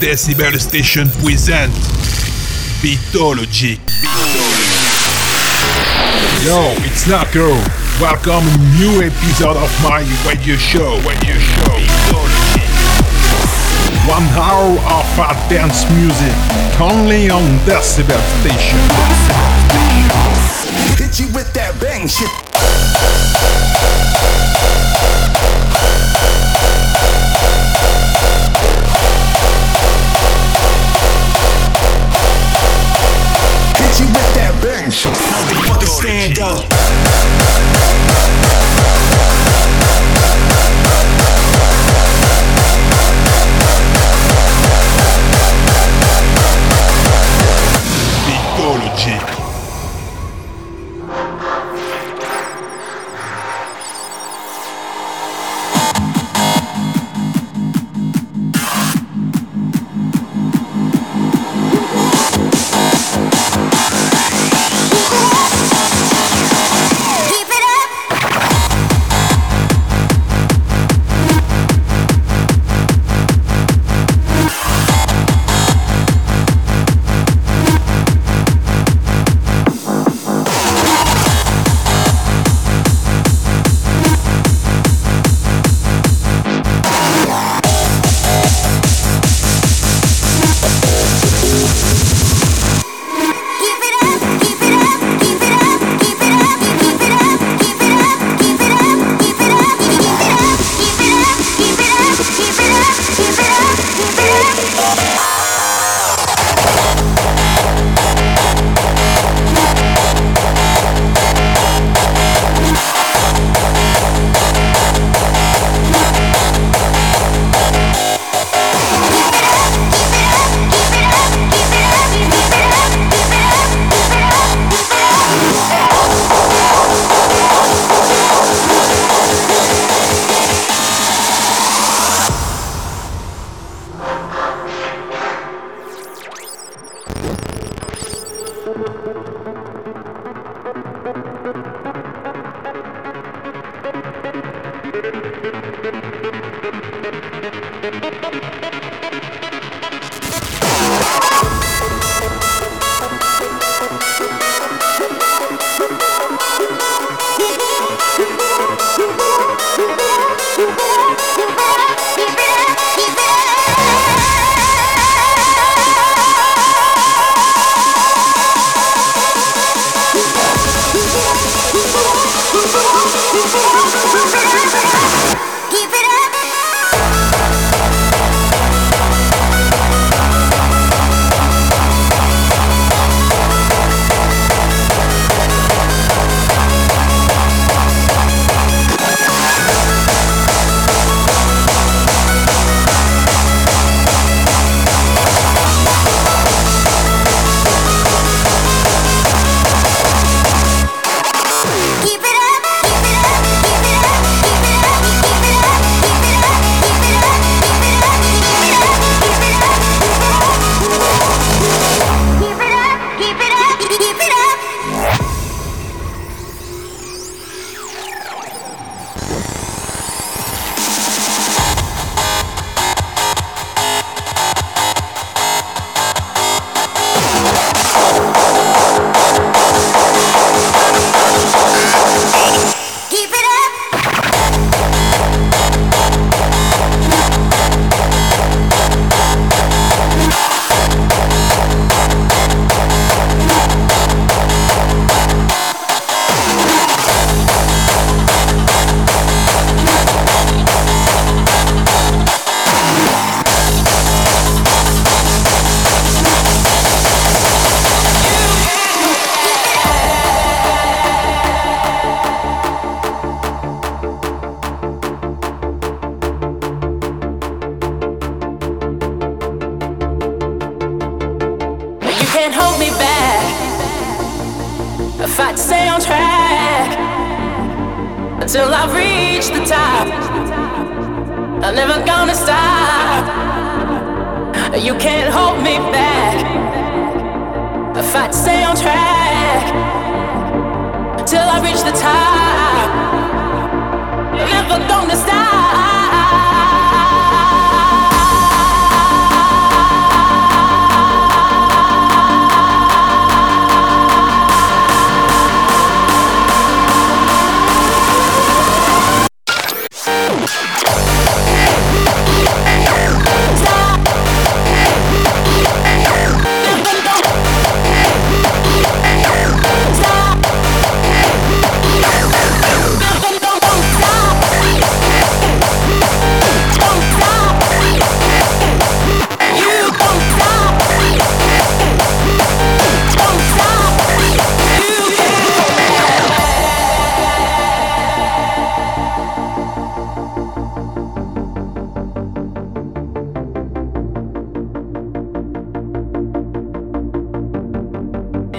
Decibel Station present Beatologiq. Yo, it's Narko. Welcome new episode of my radio show. Radio show. One hour of hard dance music only on Decibel Station. Hit you with that bang shit. Stand up.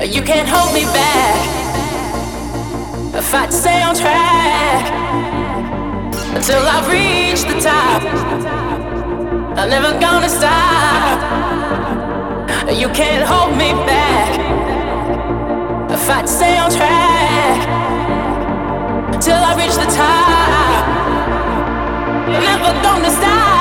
You can't hold me back. Fight to stay on track until I reach the top, I'm never gonna stop. You can't hold me back. Fight to stay on track till I reach the top, I'm never gonna stop.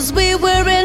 'Cause we were in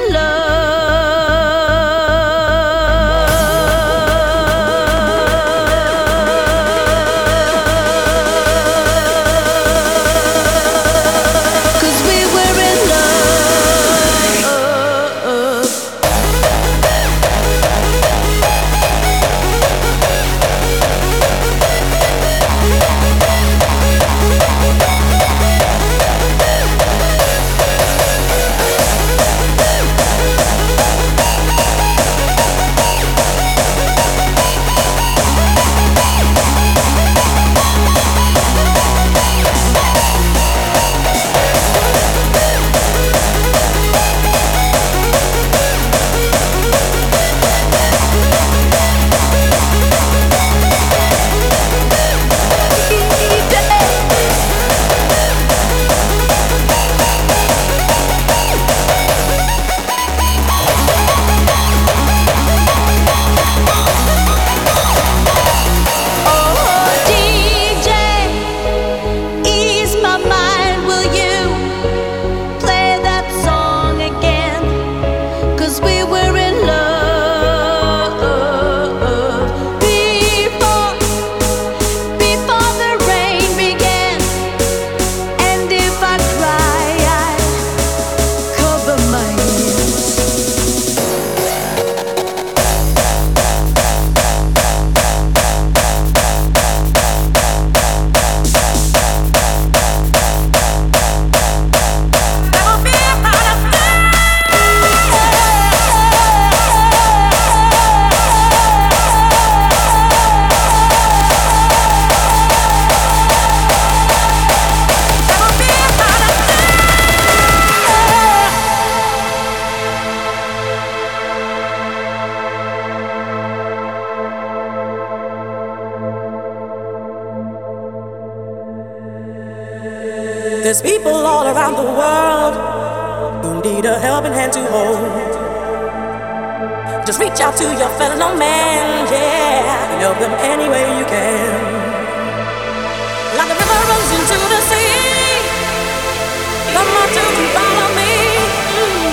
world who need a helping hand to hold. Just reach out to your fellow man, yeah, help them any way you can. Like the river runs into the sea, come on, to follow me. Mm.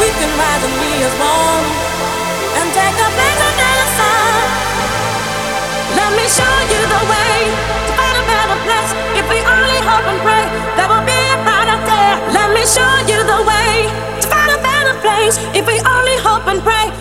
We can rise and be as one and take a place under the sun. Let me show you the way. let me show you the way to find a better place if we only hope and pray.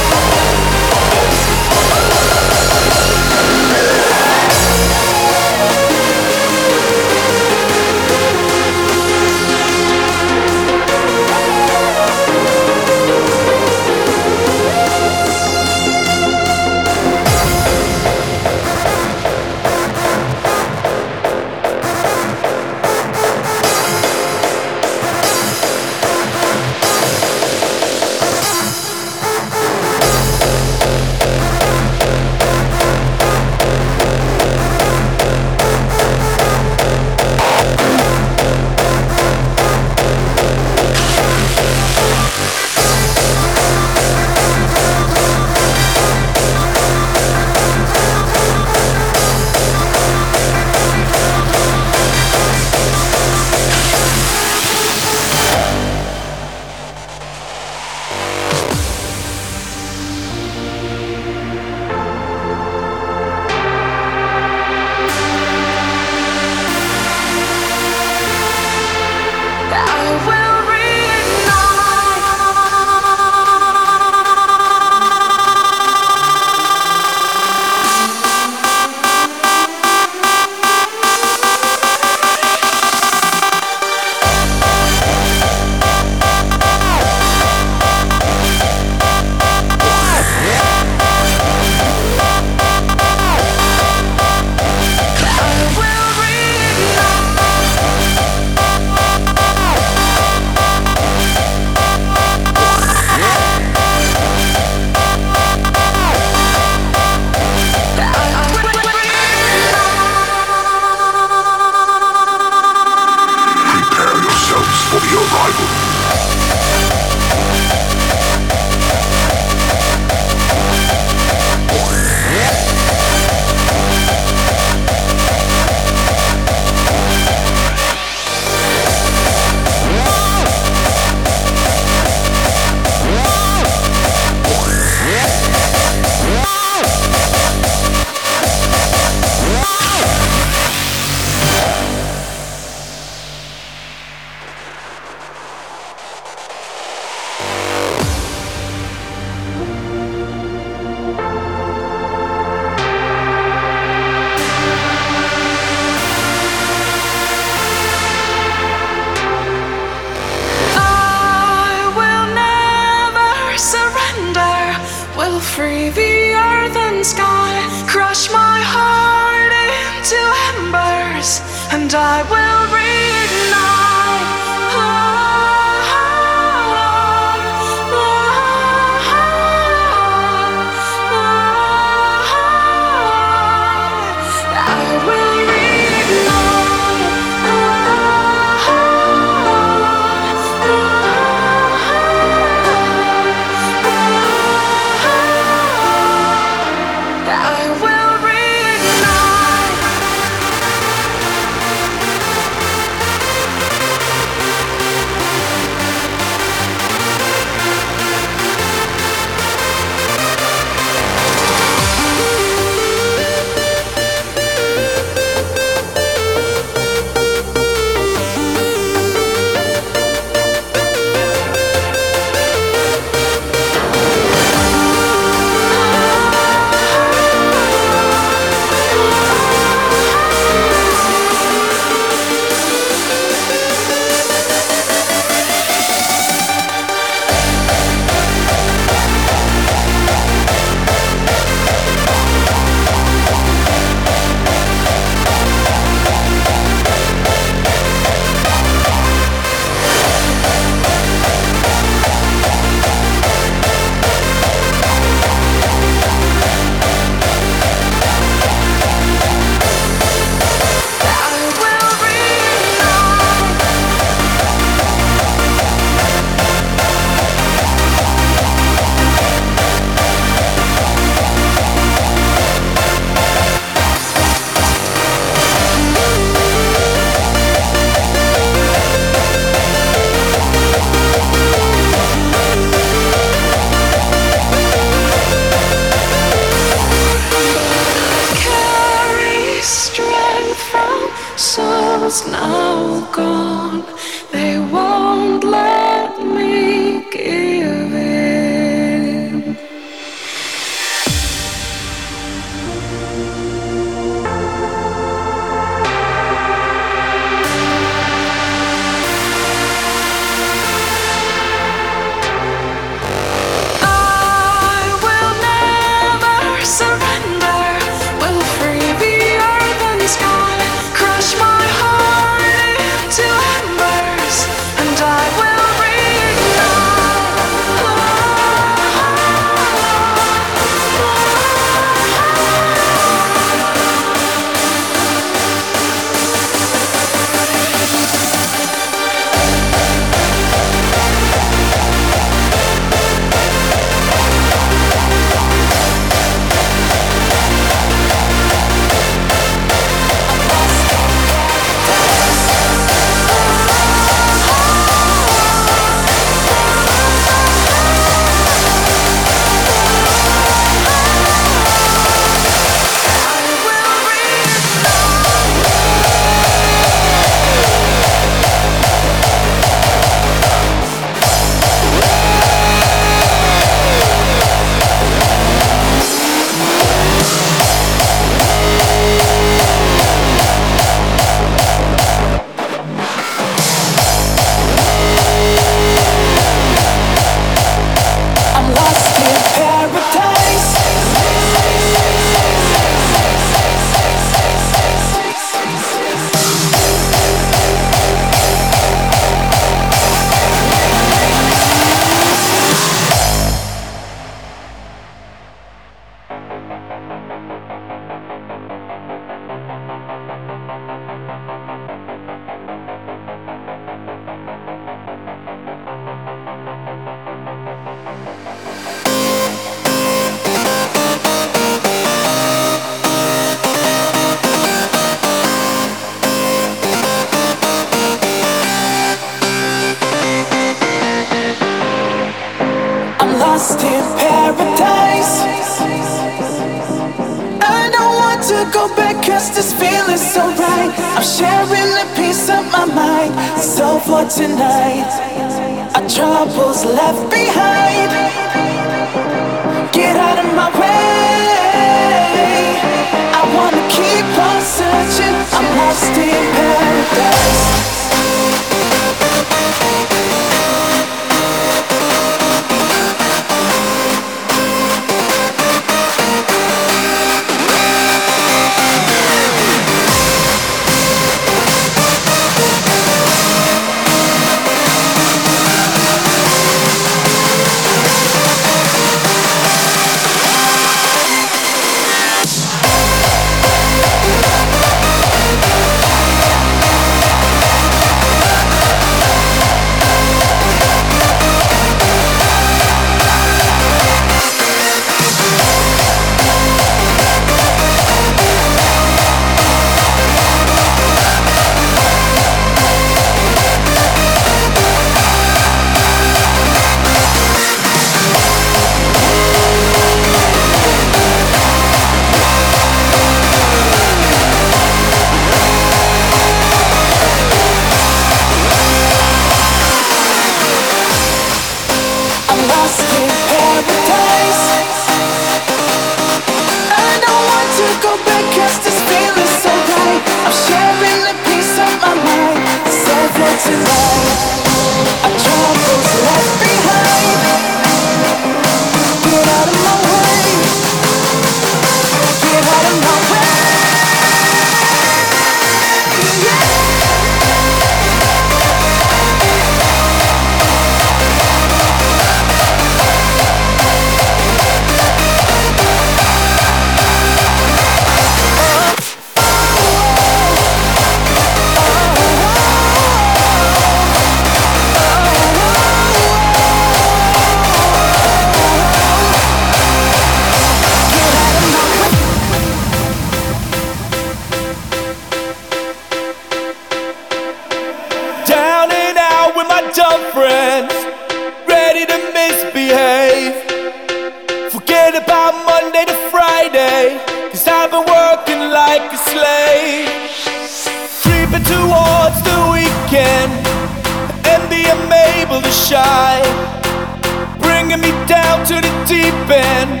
creeping.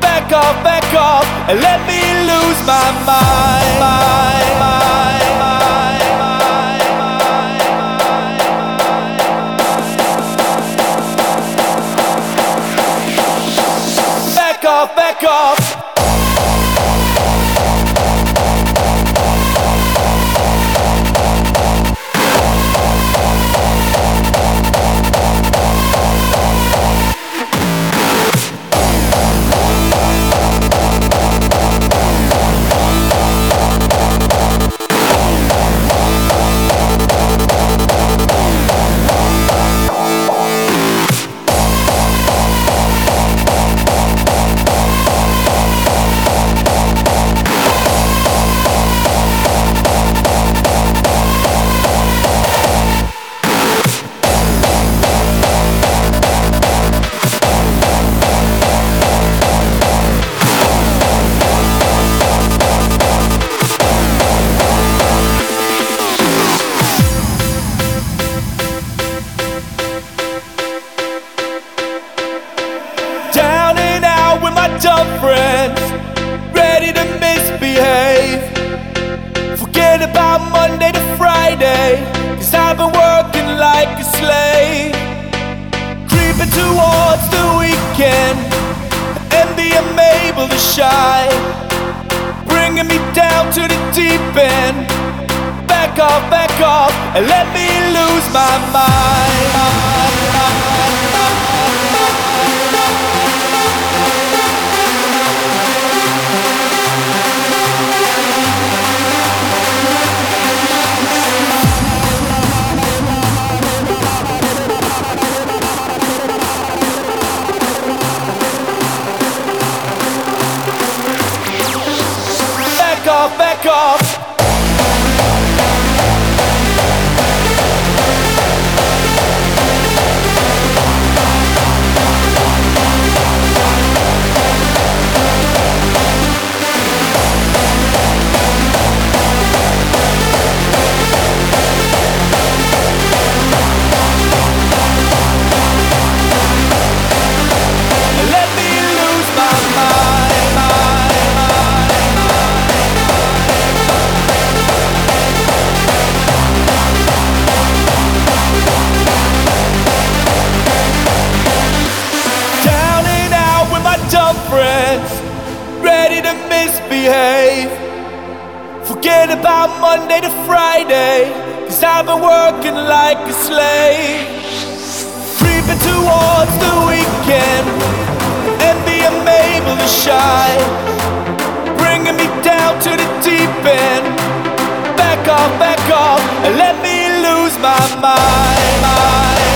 Back off, back off, and let me lose my mind. mind, mind. able to shine, bringing me down to the deep end. Back off, back off, and let me lose my mind. God. friends ready to misbehave. Forget about Monday to Friday, cause I've been working like a slave. Creeping towards the weekend, envy and being able to shine. Bringing me down to the deep end. Back off, back off, and let me lose my mind.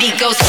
He goes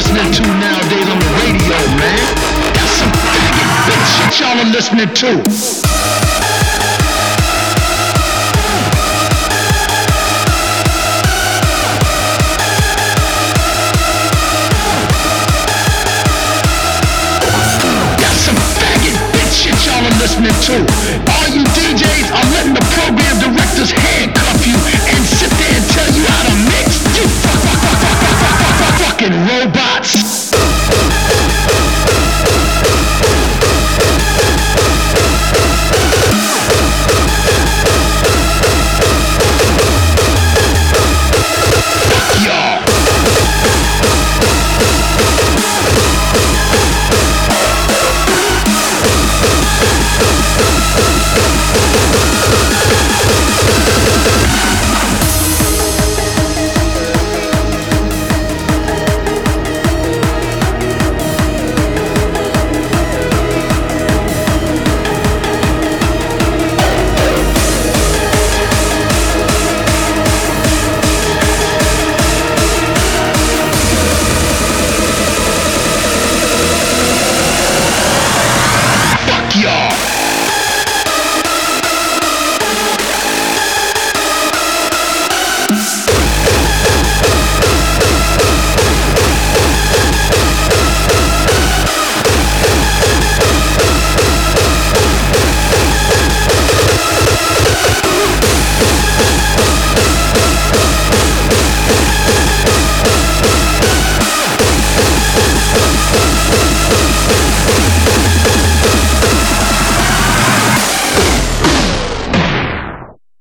listening to nowadays on the radio, man? That's some faggot bitch shit y'all are listening to. listening to